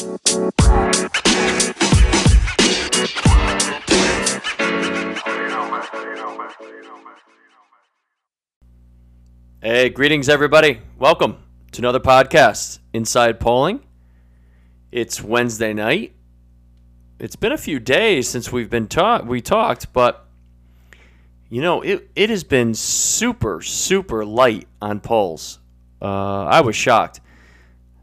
Hey, greetings, everybody. Welcome to another podcast, Inside Polling. It's Wednesday night. It's been a few days since we've been talk we talked, but you know it it has been super super light on polls. Uh, I was shocked.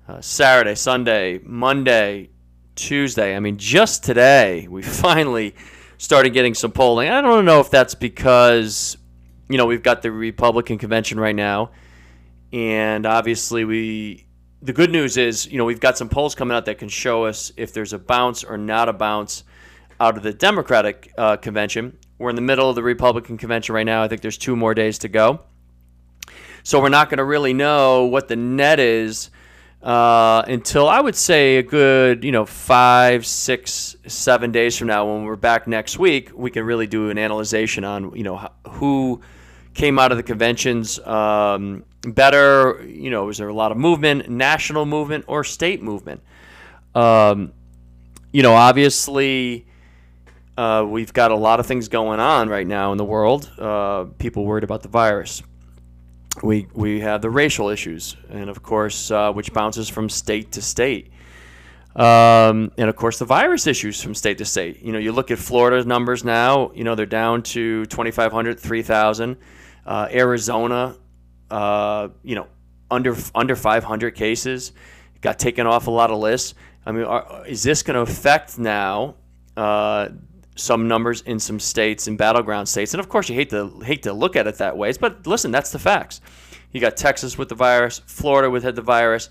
Uh, Saturday, Sunday, Monday, Tuesday. I mean, just today we finally started getting some polling. I don't know if that's because you know, we've got the Republican convention right now, and obviously we. The good news is, you know, we've got some polls coming out that can show us if there's a bounce or not a bounce out of the Democratic uh, convention. We're in the middle of the Republican convention right now. I think there's two more days to go. So we're not going to really know what the net is uh, until I would say a good, you know, five, six, seven days from now when we're back next week. We can really do an analysis on, you know, who came out of the conventions um, better? You know, was there a lot of movement, national movement or state movement? Um, you know, obviously, uh, we've got a lot of things going on right now in the world. Uh, people worried about the virus. We we have the racial issues, and of course, uh, which bounces from state to state. Um, and of course, the virus issues from state to state. You know, you look at Florida's numbers now. You know, they're down to 2,500, 3,000. Uh, Arizona, uh, you know, under under 500 cases, got taken off a lot of lists. I mean, are, is this going to affect now uh, some numbers in some states and battleground states? And of course, you hate to hate to look at it that way, but listen, that's the facts. You got Texas with the virus, Florida with had the virus,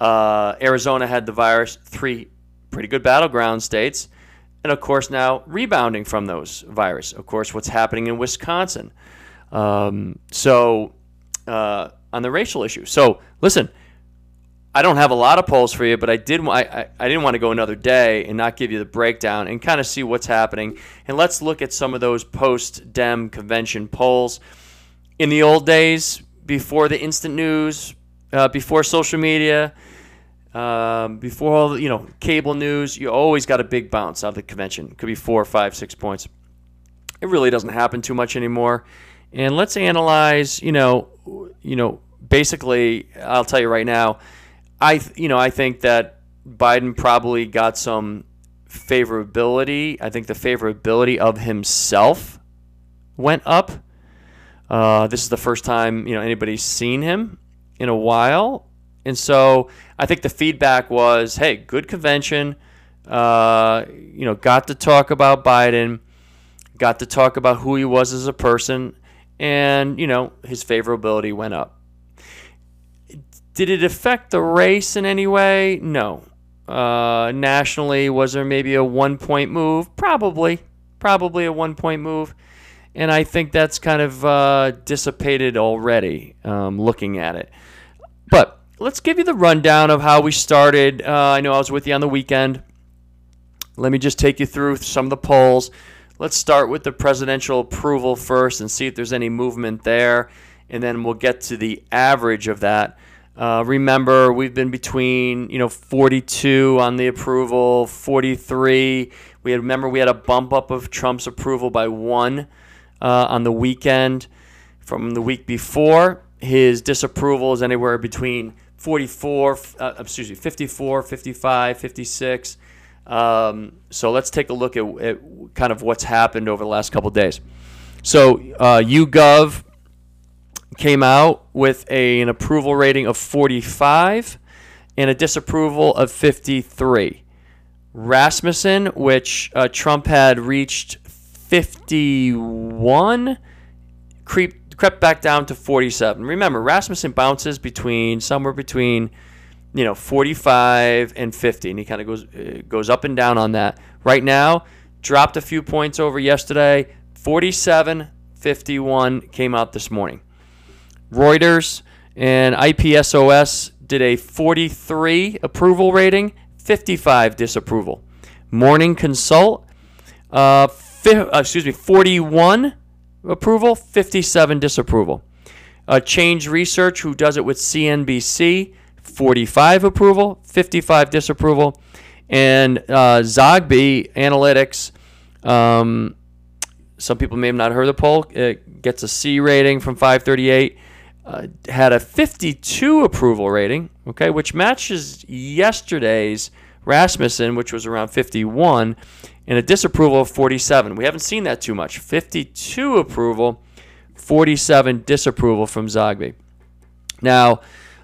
uh, Arizona had the virus, three pretty good battleground states, and of course now rebounding from those virus. Of course, what's happening in Wisconsin. Um, so uh, on the racial issue. So listen, I don't have a lot of polls for you, but I did. I, I, didn't want to go another day and not give you the breakdown and kind of see what's happening. And let's look at some of those post Dem convention polls. In the old days, before the instant news, uh, before social media, um, before all the, you know cable news, you always got a big bounce out of the convention. It could be four, five, six points. It really doesn't happen too much anymore and let's analyze. You know, you know, basically, I'll tell you right now, I you know I think that Biden probably got some favorability. I think the favorability of himself went up. Uh, this is the first time you know anybody's seen him in a while, and so I think the feedback was, "Hey, good convention." Uh, you know, got to talk about Biden, got to talk about who he was as a person, and you know his favorability went up. Did it affect the race in any way? No. Uh, nationally, was there maybe a one point move? Probably, probably a one point move, and I think that's kind of uh, dissipated already. Um, looking at it, but let's give you the rundown of how we started. Uh, I know I was with you on the weekend. Let me just take you through some of the polls. Let's start with the presidential approval first and see if there's any movement there, and then we'll get to the average of that. Uh, remember, we've been between you know 42 on the approval, 43. We had remember we had a bump up of Trump's approval by one uh, on the weekend from the week before. His disapproval is anywhere between 44, uh, excuse me, 54, 55, 56. Um, so let's take a look at, at, kind of what's happened over the last couple days. So uh, YouGov came out with a, an approval rating of 45 and a disapproval of 53. Rasmussen, which uh, Trump had reached 51, creep, crept back down to 47. Remember, Rasmussen bounces between somewhere between you know 45 and 50 and he kind of goes uh, goes up and down on that right now dropped a few points over yesterday 47 51 came out this morning reuters and ipsos did a 43 approval rating 55 disapproval morning consult uh, fi- uh, excuse me 41 approval 57 disapproval uh, change research who does it with cnbc 45 approval, 55 disapproval. And uh, Zogby Analytics, um, some people may have not heard the poll, it gets a C rating from 538. Uh, had a 52 approval rating, okay, which matches yesterday's Rasmussen, which was around 51, and a disapproval of 47. We haven't seen that too much. 52 approval, 47 disapproval from Zogby. Now,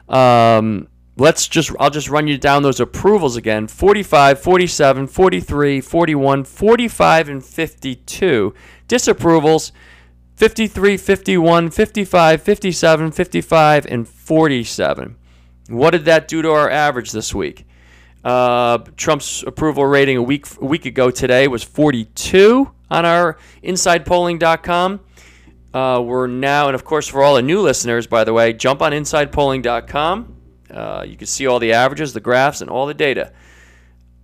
um, let's just I'll just run you down those approvals again 45 47 43 41 45 and 52 disapprovals 53 51 55 57 55 and 47 what did that do to our average this week uh, Trump's approval rating a week a week ago today was 42 on our insidepolling.com uh, we're now, and of course, for all the new listeners, by the way, jump on insidepolling.com. Uh, you can see all the averages, the graphs, and all the data.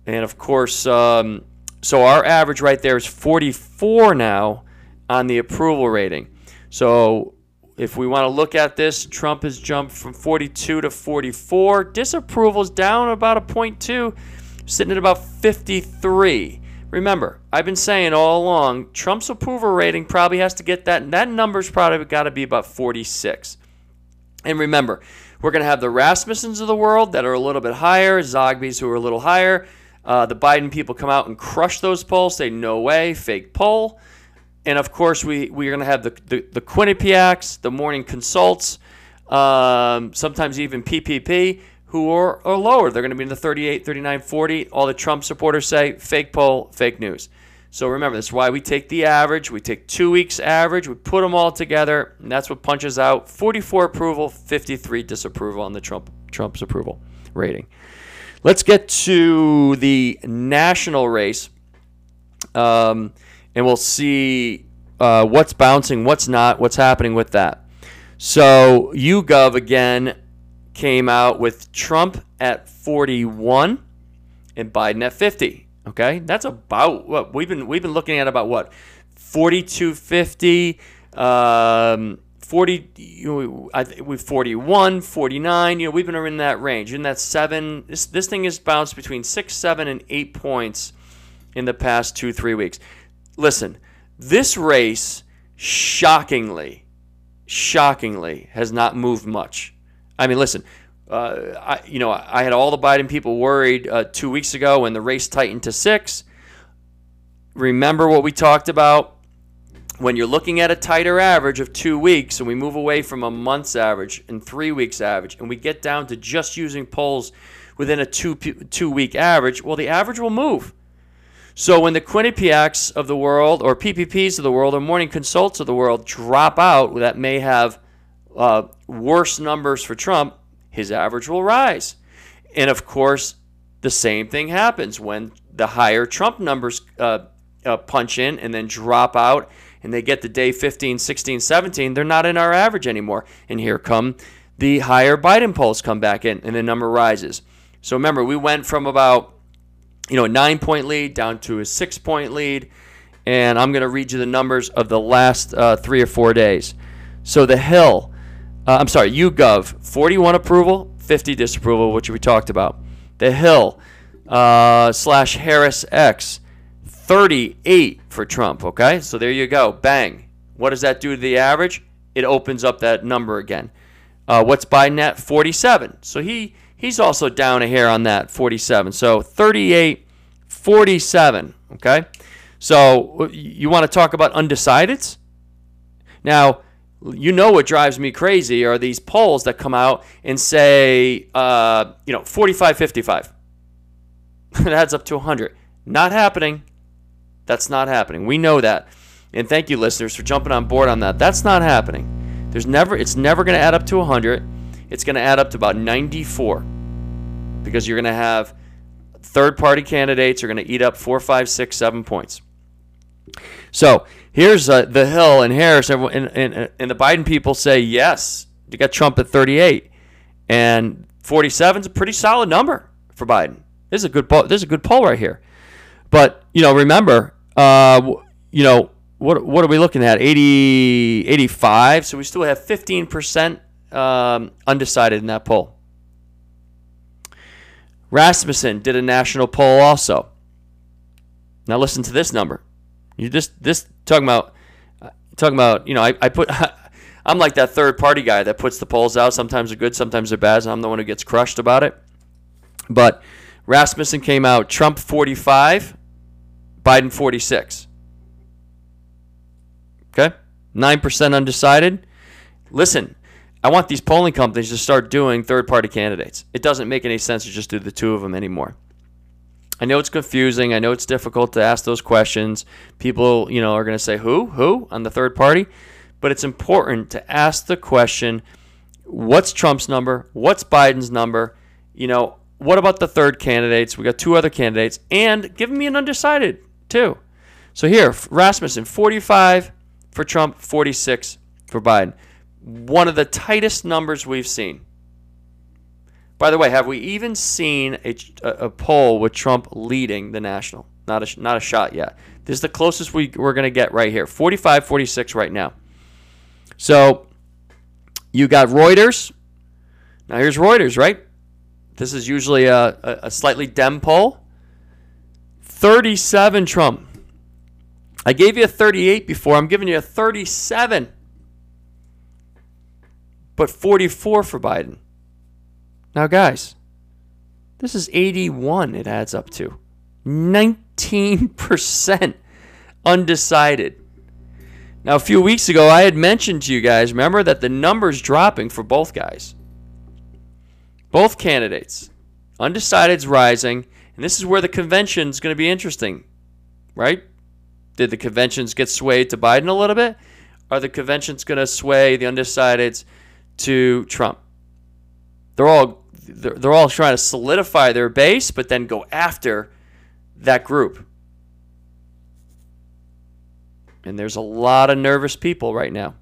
And of course, um, so our average right there is 44 now on the approval rating. So if we want to look at this, Trump has jumped from 42 to 44. Disapproval is down about a point two, sitting at about 53. Remember, I've been saying all along, Trump's approval rating probably has to get that. That number's probably got to be about 46. And remember, we're going to have the Rasmussens of the world that are a little bit higher, Zogby's who are a little higher. Uh, the Biden people come out and crush those polls, say, no way, fake poll. And of course, we, we're going to have the, the, the Quinnipiacs, the Morning Consults, um, sometimes even PPP who are, are lower. They're going to be in the 38, 39, 40. All the Trump supporters say fake poll, fake news. So remember, that's why we take the average. We take two weeks average. We put them all together, and that's what punches out 44 approval, 53 disapproval on the Trump Trump's approval rating. Let's get to the national race, um, and we'll see uh, what's bouncing, what's not, what's happening with that. So YouGov again came out with Trump at 41 and Biden at 50. Okay, that's about what we've been we've been looking at about what 4250, um, 40, you know, we 41, 49. You know, we've been in that range, in that seven. This this thing has bounced between six, seven, and eight points in the past two three weeks. Listen, this race, shockingly, shockingly, has not moved much. I mean, listen, uh, I, you know, I had all the Biden people worried uh, two weeks ago when the race tightened to six. Remember what we talked about? When you're looking at a tighter average of two weeks, and we move away from a month's average and three weeks average, and we get down to just using polls within a two two week average, well, the average will move. So when the Quinnipiacs of the world, or PPPs of the world, or Morning Consults of the world drop out, that may have uh, worse numbers for Trump, his average will rise. And of course, the same thing happens when the higher Trump numbers uh, uh, punch in and then drop out and they get to day 15, 16, 17, they're not in our average anymore. And here come the higher Biden polls come back in and the number rises. So remember, we went from about you know a nine point lead down to a six point lead. And I'm going to read you the numbers of the last uh, three or four days. So the Hill, uh, I'm sorry, YouGov, 41 approval, 50 disapproval, which we talked about. The Hill uh, slash HarrisX, 38 for Trump. Okay, so there you go. Bang. What does that do to the average? It opens up that number again. Uh, what's Biden at? 47. So he he's also down a hair on that 47. So 38, 47. Okay, so you want to talk about undecideds? Now you know what drives me crazy are these polls that come out and say, uh, you know, 45 55. it adds up to 100. Not happening. That's not happening. We know that. And thank you, listeners, for jumping on board on that. That's not happening. There's never, it's never going to add up to 100. It's going to add up to about 94 because you're going to have third party candidates are going to eat up four, five, six, seven points. So here's uh, the Hill and Harris, and, and, and the Biden people say yes. You got Trump at 38, and 47 is a pretty solid number for Biden. This is a good poll. This is a good poll right here. But you know, remember, uh, you know, what what are we looking at? 80, 85. So we still have 15 percent um, undecided in that poll. Rasmussen did a national poll also. Now listen to this number. You just this talking about talking about you know I, I put I'm like that third party guy that puts the polls out. Sometimes they're good, sometimes they're bad. And I'm the one who gets crushed about it. But Rasmussen came out Trump 45, Biden 46. Okay? 9% undecided. Listen, I want these polling companies to start doing third party candidates. It doesn't make any sense to just do the two of them anymore. I know it's confusing. I know it's difficult to ask those questions. People, you know, are going to say who, who on the third party, but it's important to ask the question: What's Trump's number? What's Biden's number? You know, what about the third candidates? We got two other candidates, and give me an undecided too. So here, Rasmussen, 45 for Trump, 46 for Biden. One of the tightest numbers we've seen. By the way, have we even seen a, a poll with Trump leading the national? Not a, not a shot yet. This is the closest we, we're going to get right here 45 46 right now. So you got Reuters. Now here's Reuters, right? This is usually a, a, slightly Dem poll. 37 Trump. I gave you a 38 before. I'm giving you a 37. But 44 for Biden. Now, guys, this is 81, it adds up to 19% undecided. Now, a few weeks ago, I had mentioned to you guys, remember that the number's dropping for both guys. Both candidates. Undecided's rising, and this is where the convention's going to be interesting, right? Did the conventions get swayed to Biden a little bit? Are the conventions going to sway the undecideds to Trump? They're all they're, they're all trying to solidify their base, but then go after that group. And there's a lot of nervous people right now.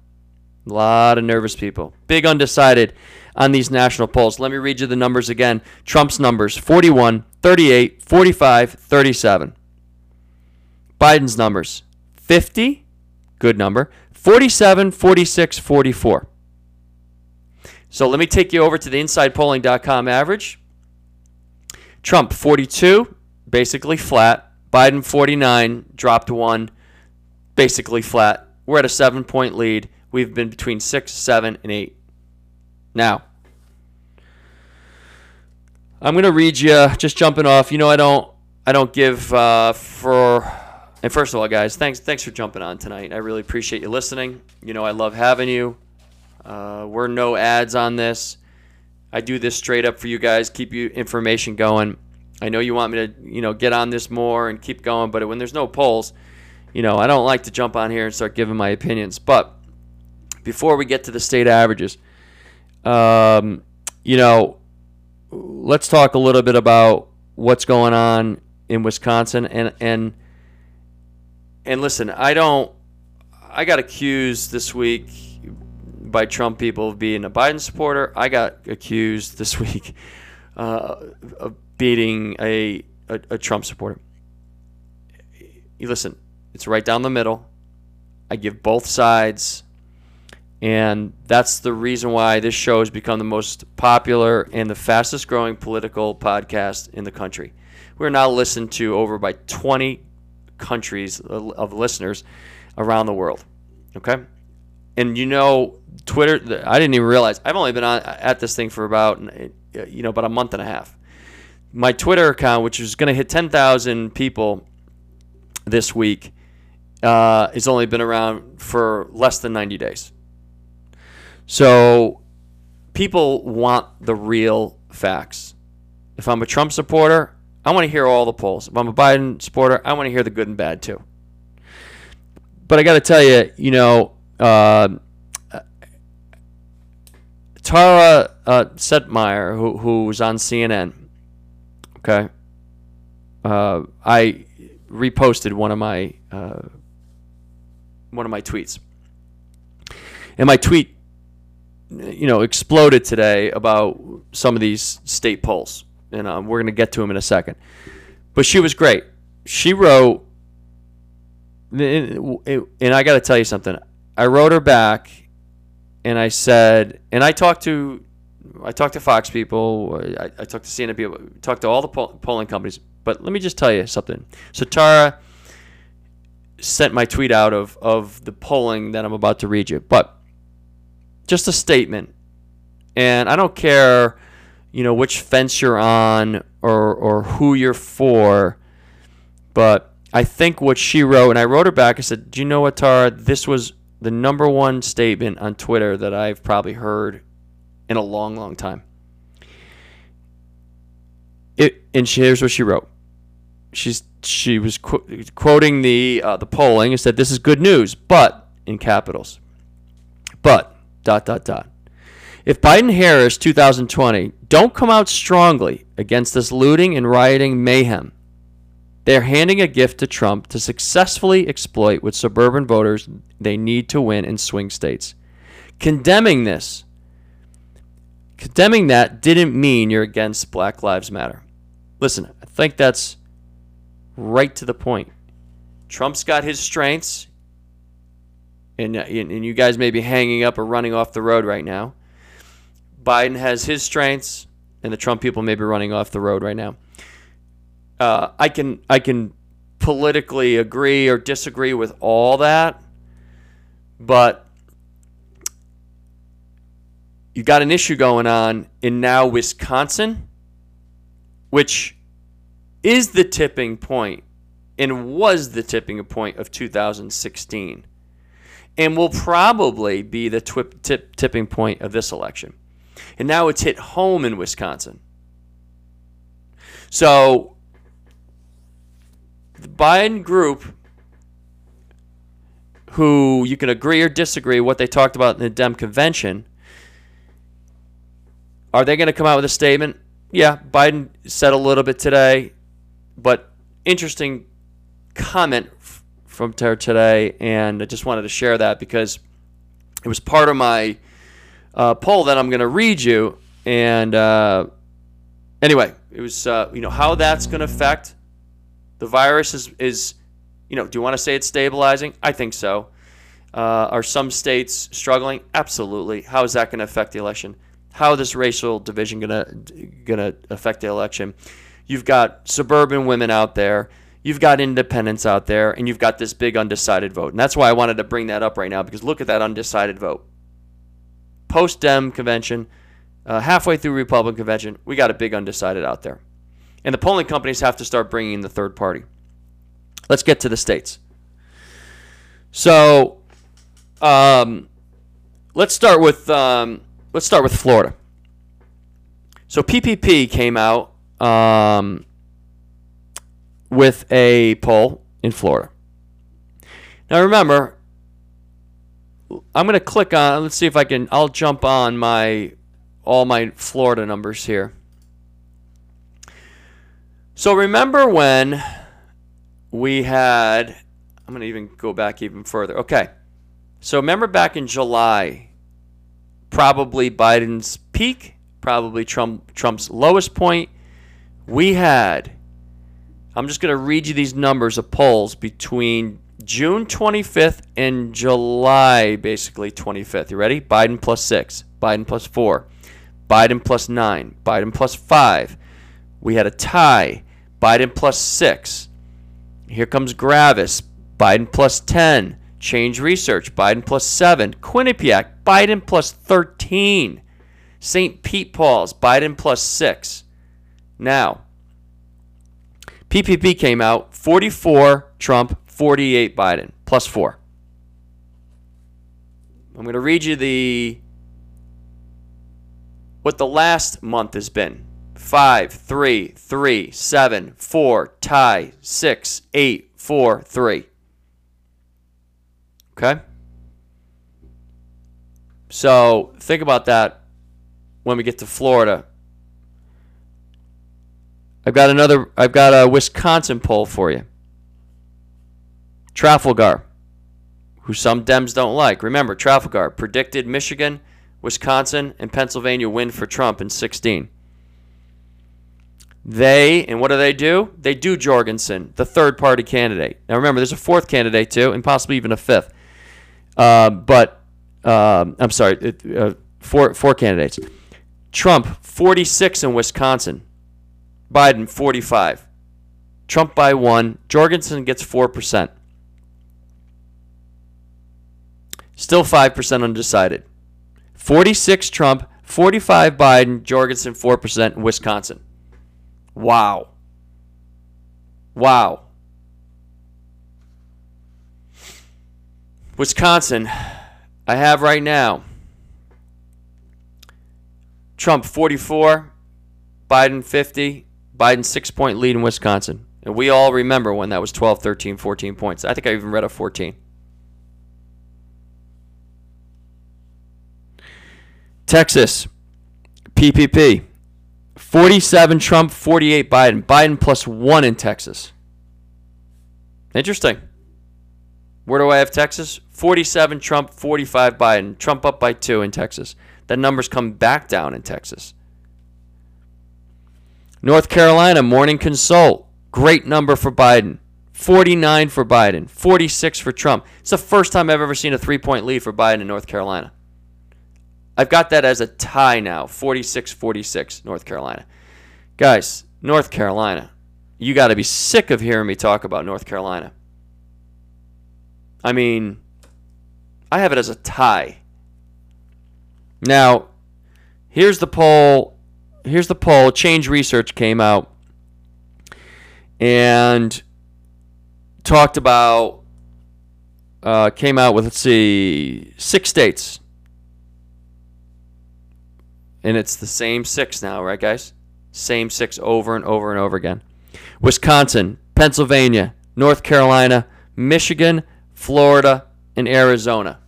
A lot of nervous people. Big undecided on these national polls. Let me read you the numbers again. Trump's numbers 41, 38, 45, 37. Biden's numbers 50, good number, 47, 46, 44. So let me take you over to the insidepolling.com average. Trump 42, basically flat. Biden 49, dropped one, basically flat. We're at a seven point lead. We've been between six, seven, and eight. Now, I'm gonna read you. Just jumping off. You know, I don't, I don't give uh, for. And first of all, guys, thanks, thanks for jumping on tonight. I really appreciate you listening. You know, I love having you. Uh, we're no ads on this. I do this straight up for you guys, keep you information going. I know you want me to, you know, get on this more and keep going, but when there's no polls, you know, I don't like to jump on here and start giving my opinions. But before we get to the state averages, um, you know, let's talk a little bit about what's going on in Wisconsin and and and listen, I don't I got accused this week by Trump people of being a Biden supporter. I got accused this week uh, of beating a, a, a Trump supporter. Listen, it's right down the middle. I give both sides. And that's the reason why this show has become the most popular and the fastest growing political podcast in the country. We're now listened to over by 20 countries of listeners around the world. Okay? And you know, Twitter, I didn't even realize. I've only been on at this thing for about you know about a month and a half. My Twitter account, which is going to hit 10,000 people this week, uh, has only been around for less than 90 days. So people want the real facts. If I'm a Trump supporter, I want to hear all the polls. If I'm a Biden supporter, I want to hear the good and bad too. But I got to tell you, you know, uh, Tara uh, Setmayer, who, who was on CNN, okay, uh, I reposted one of my uh, one of my tweets, and my tweet, you know, exploded today about some of these state polls, and um, we're going to get to them in a second. But she was great. She wrote, and I got to tell you something. I wrote her back and I said, and I talked to I talked to Fox people. I, I talked to CNN people. Talked to all the poll, polling companies. But let me just tell you something. So Tara sent my tweet out of of the polling that I'm about to read you. But just a statement, and I don't care, you know, which fence you're on or or who you're for, but I think what she wrote, and I wrote her back. I said, "Do you know what, Tara? This was the number one statement on Twitter that I've probably heard in a long, long time." It, and here's what she wrote. She's she was qu- quoting the uh, the polling and said, "This is good news," but in capitals. But dot dot dot. If Biden Harris 2020 don't come out strongly against this looting and rioting mayhem, they're handing a gift to Trump to successfully exploit what suburban voters they need to win in swing states. Condemning this, condemning that didn't mean you're against Black Lives Matter. Listen, I think that's right to the point. Trump's got his strengths, and, uh, and you guys may be hanging up or running off the road right now. Biden has his strengths, and the Trump people may be running off the road right now. Uh, I can I can politically agree or disagree with all that, but you got an issue going on in now Wisconsin, which is the tipping point and was the tipping point of 2016 and will probably be the tip, tip, tipping point of this election. And now it's hit home in Wisconsin. So the Biden group, who you can agree or disagree what they talked about in the Dem convention, are they going to come out with a statement? Yeah, Biden said a little bit today, but interesting comment f- from her today, and I just wanted to share that because it was part of my uh, poll that I'm going to read you. And uh, anyway, it was uh, you know how that's going to affect the virus is is you know do you want to say it's stabilizing? I think so. Uh, are some states struggling? Absolutely. How is that going to affect the election? How is this racial division going to going to affect the election? You've got suburban women out there. You've got independents out there, and you've got this big undecided vote. And that's why I wanted to bring that up right now because look at that undecided vote. Post Dem convention, uh, halfway through Republican convention, we got a big undecided out there. And the polling companies have to start bringing in the third party. Let's get to the states. So, um, let's start with um, let's start with Florida. So PPP came out um, with a poll in Florida. Now remember, I'm going to click on. Let's see if I can. I'll jump on my all my Florida numbers here. So remember when we had. I'm going to even go back even further. Okay. So remember back in July, probably Biden's peak, probably Trump Trump's lowest point we had, I'm just going to read you these numbers of polls between June 25th and July, basically 25th. You ready? Biden plus six, Biden plus four, Biden plus nine, Biden plus five. We had a tie, Biden plus six. Here comes Gravis, Biden plus 10. Change Research, Biden plus seven. Quinnipiac, Biden plus 13. St. Pete Polls, Biden plus six. Now, PPP came out 44 Trump, 48 Biden, plus four. I'm going to read you the what the last month has been. Five, three, three, seven, four, tie, six, eight, four, three. Okay? So think about that when we get to Florida I've got another. I've got a Wisconsin poll for you. Trafalgar, who some Dems don't like. Remember, Trafalgar predicted Michigan, Wisconsin, and Pennsylvania win for Trump in 16. They, and what do they do? They do Jorgensen, the third party candidate. Now remember, there's a fourth candidate too, and possibly even a fifth. Uh, but, um, I'm sorry, uh, four, four candidates. Trump 46 in Wisconsin. Biden 45. Trump by 1. Jorgensen gets 4%. Still 5% undecided. 46 Trump, 45 Biden, Jorgensen 4% in Wisconsin. Wow. Wow. Wisconsin, I have right now Trump 44, Biden 50, Biden six point lead in Wisconsin. And we all remember when that was 12, 13, 14 points. I think I even read a 14. Texas, PPP, 47 Trump, 48 Biden. Biden plus one in Texas. Interesting. Where do I have Texas? 47 Trump, 45 Biden. Trump up by two in Texas. That number's come back down in Texas. North Carolina, Morning Consult. Great number for Biden. 49 for Biden, 46 for Trump. It's the first time I've ever seen a three point lead for Biden in North Carolina. I've got that as a tie now 46 46, North Carolina. Guys, North Carolina, you got to be sick of hearing me talk about North Carolina. I mean, I have it as a tie. Now, here's the poll. Here's the poll. Change Research came out and talked about, uh, came out with, let's see, six states and it's the same six now, right, guys? Same six over and over and over again. Wisconsin, Pennsylvania, North Carolina, Michigan, Florida, and Arizona.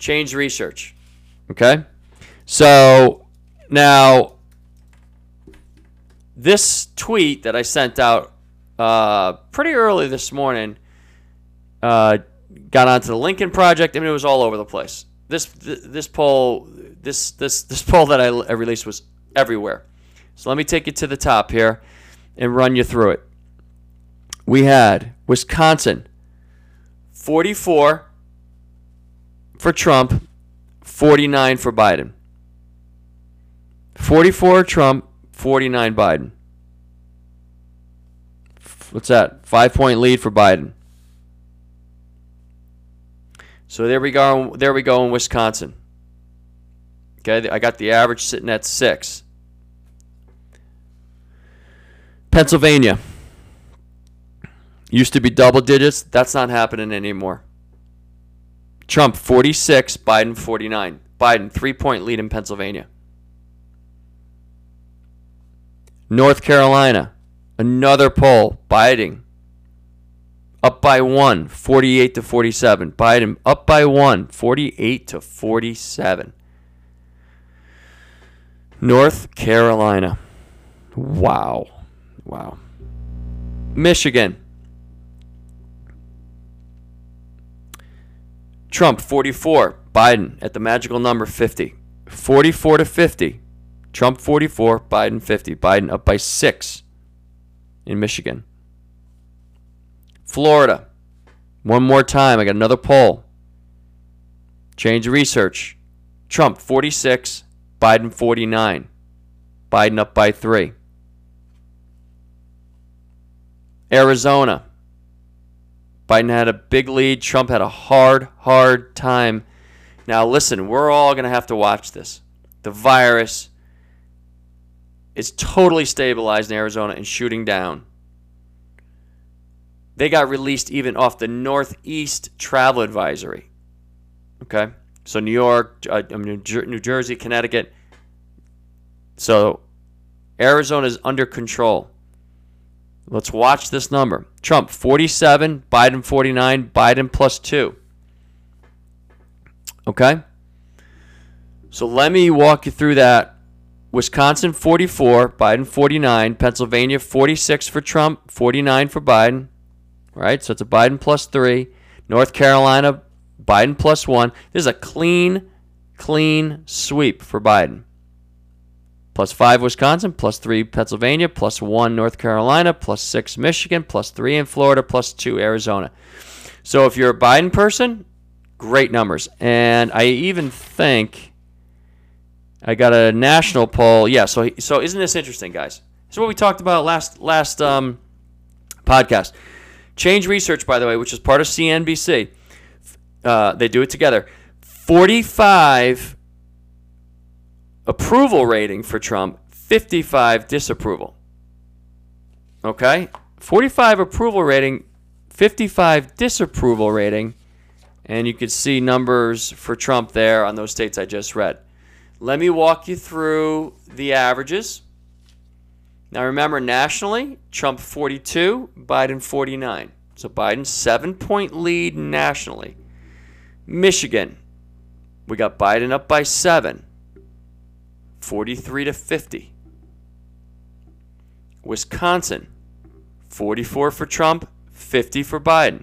Change research. Okay? So now, this tweet that I sent out uh, pretty early this morning uh, got onto the Lincoln Project. I mean, it was all over the place. This this poll this this this poll that I, I released was everywhere. So let me take you to the top here and run you through it. We had Wisconsin 44 for Trump, 49 for Biden. 44 Trump, 49 Biden. What's that? Five point lead for Biden. So there we go. There we go in Wisconsin. Okay, I got the average sitting at six. Pennsylvania used to be double digits. That's not happening anymore. Trump 46, Biden 49. Biden three point lead in Pennsylvania. North Carolina, another poll, Biden up by one, 48 to 47. Biden up by one, 48 to 47. North Carolina. Wow. Wow. Michigan. Trump 44, Biden at the magical number 50. 44 to 50. Trump 44, Biden 50. Biden up by 6 in Michigan. Florida. One more time. I got another poll. Change research. Trump 46, Biden 49. Biden up by three. Arizona. Biden had a big lead. Trump had a hard, hard time. Now, listen, we're all going to have to watch this. The virus is totally stabilized in Arizona and shooting down. They got released even off the Northeast travel advisory. Okay? So New York, uh, New Jersey, Connecticut. So Arizona is under control. Let's watch this number. Trump 47, Biden 49, Biden plus 2. Okay? So let me walk you through that. Wisconsin 44, Biden 49, Pennsylvania 46 for Trump, 49 for Biden. Right? So it's a Biden plus 3. North Carolina Biden plus one. This is a clean, clean sweep for Biden. Plus five Wisconsin, plus three Pennsylvania, plus one North Carolina, plus six Michigan, plus three in Florida, plus two Arizona. So if you're a Biden person, great numbers. And I even think I got a national poll. Yeah, so so isn't this interesting, guys? This is what we talked about last last um, podcast. Change Research, by the way, which is part of CNBC, uh, they do it together. 45 approval rating for Trump, 55 disapproval. Okay? 45 approval rating, 55 disapproval rating. And you can see numbers for Trump there on those states I just read. Let me walk you through the averages. Now remember, nationally, Trump 42, Biden 49. So Biden's seven point lead nationally. Michigan, we got Biden up by seven, 43 to 50. Wisconsin, 44 for Trump, 50 for Biden.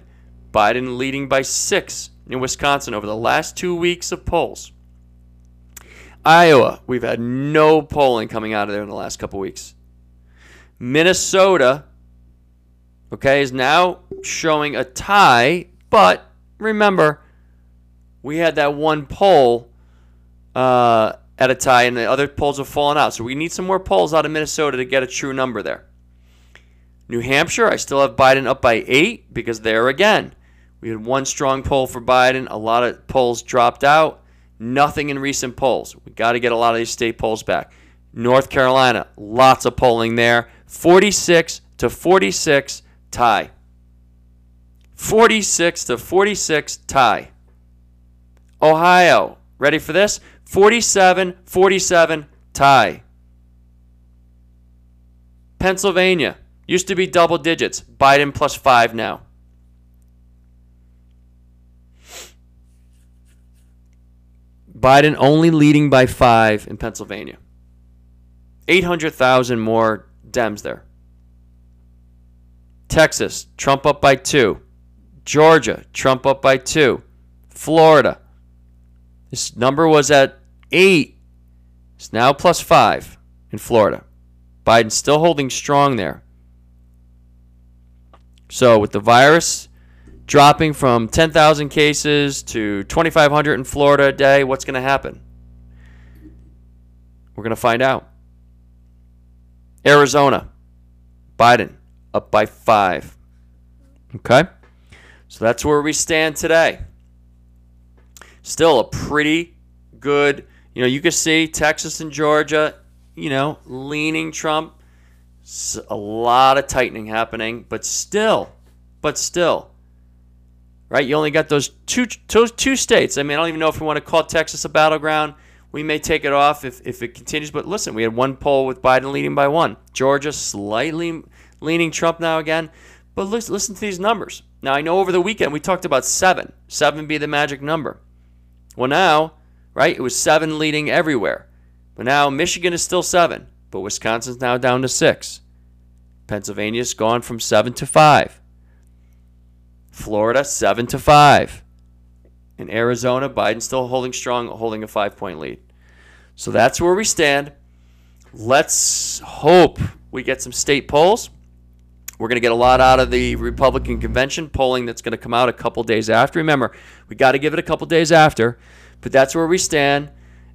Biden leading by six in Wisconsin over the last two weeks of polls. Iowa, we've had no polling coming out of there in the last couple weeks. Minnesota, okay, is now showing a tie, but remember, we had that one poll uh, at a tie, and the other polls have fallen out. So we need some more polls out of Minnesota to get a true number there. New Hampshire, I still have Biden up by eight because there again, we had one strong poll for Biden. A lot of polls dropped out. Nothing in recent polls. We got to get a lot of these state polls back. North Carolina, lots of polling there. 46 to 46 tie. 46 to 46 tie. Ohio, ready for this? 47 47 tie. Pennsylvania, used to be double digits. Biden plus five now. Biden only leading by five in Pennsylvania. 800,000 more Dems there. Texas, Trump up by two. Georgia, Trump up by two. Florida, this number was at eight. It's now plus five in Florida. Biden still holding strong there. So with the virus dropping from 10,000 cases to 2,500 in Florida a day, what's going to happen? We're going to find out. Arizona, Biden up by five. Okay? So that's where we stand today. Still a pretty good, you know, you can see Texas and Georgia, you know, leaning Trump. A lot of tightening happening, but still, but still, right? You only got those two, those two states. I mean, I don't even know if we want to call Texas a battleground. We may take it off if, if it continues. But listen, we had one poll with Biden leading by one. Georgia slightly leaning Trump now again. But listen, listen to these numbers. Now, I know over the weekend we talked about seven. Seven be the magic number. Well, now, right, it was seven leading everywhere. But now Michigan is still seven, but Wisconsin's now down to six. Pennsylvania's gone from seven to five. Florida, seven to five. In Arizona, Biden's still holding strong, holding a five point lead. So that's where we stand. Let's hope we get some state polls. We're going to get a lot out of the Republican convention polling that's going to come out a couple days after. Remember, we got to give it a couple days after, but that's where we stand.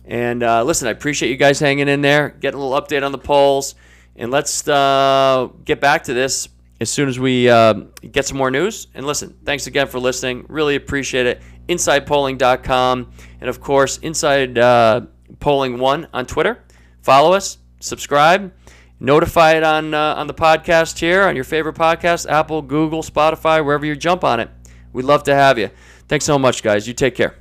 And uh, listen, I appreciate you guys hanging in there, getting a little update on the polls, and let's uh, get back to this as soon as we uh, get some more news. And listen, thanks again for listening. Really appreciate it. InsidePolling.com, and of course, Inside uh, Polling One on Twitter. Follow us, subscribe, notify it on uh, on the podcast here on your favorite podcast, Apple, Google, Spotify, wherever you jump on it. We'd love to have you. Thanks so much, guys. You take care.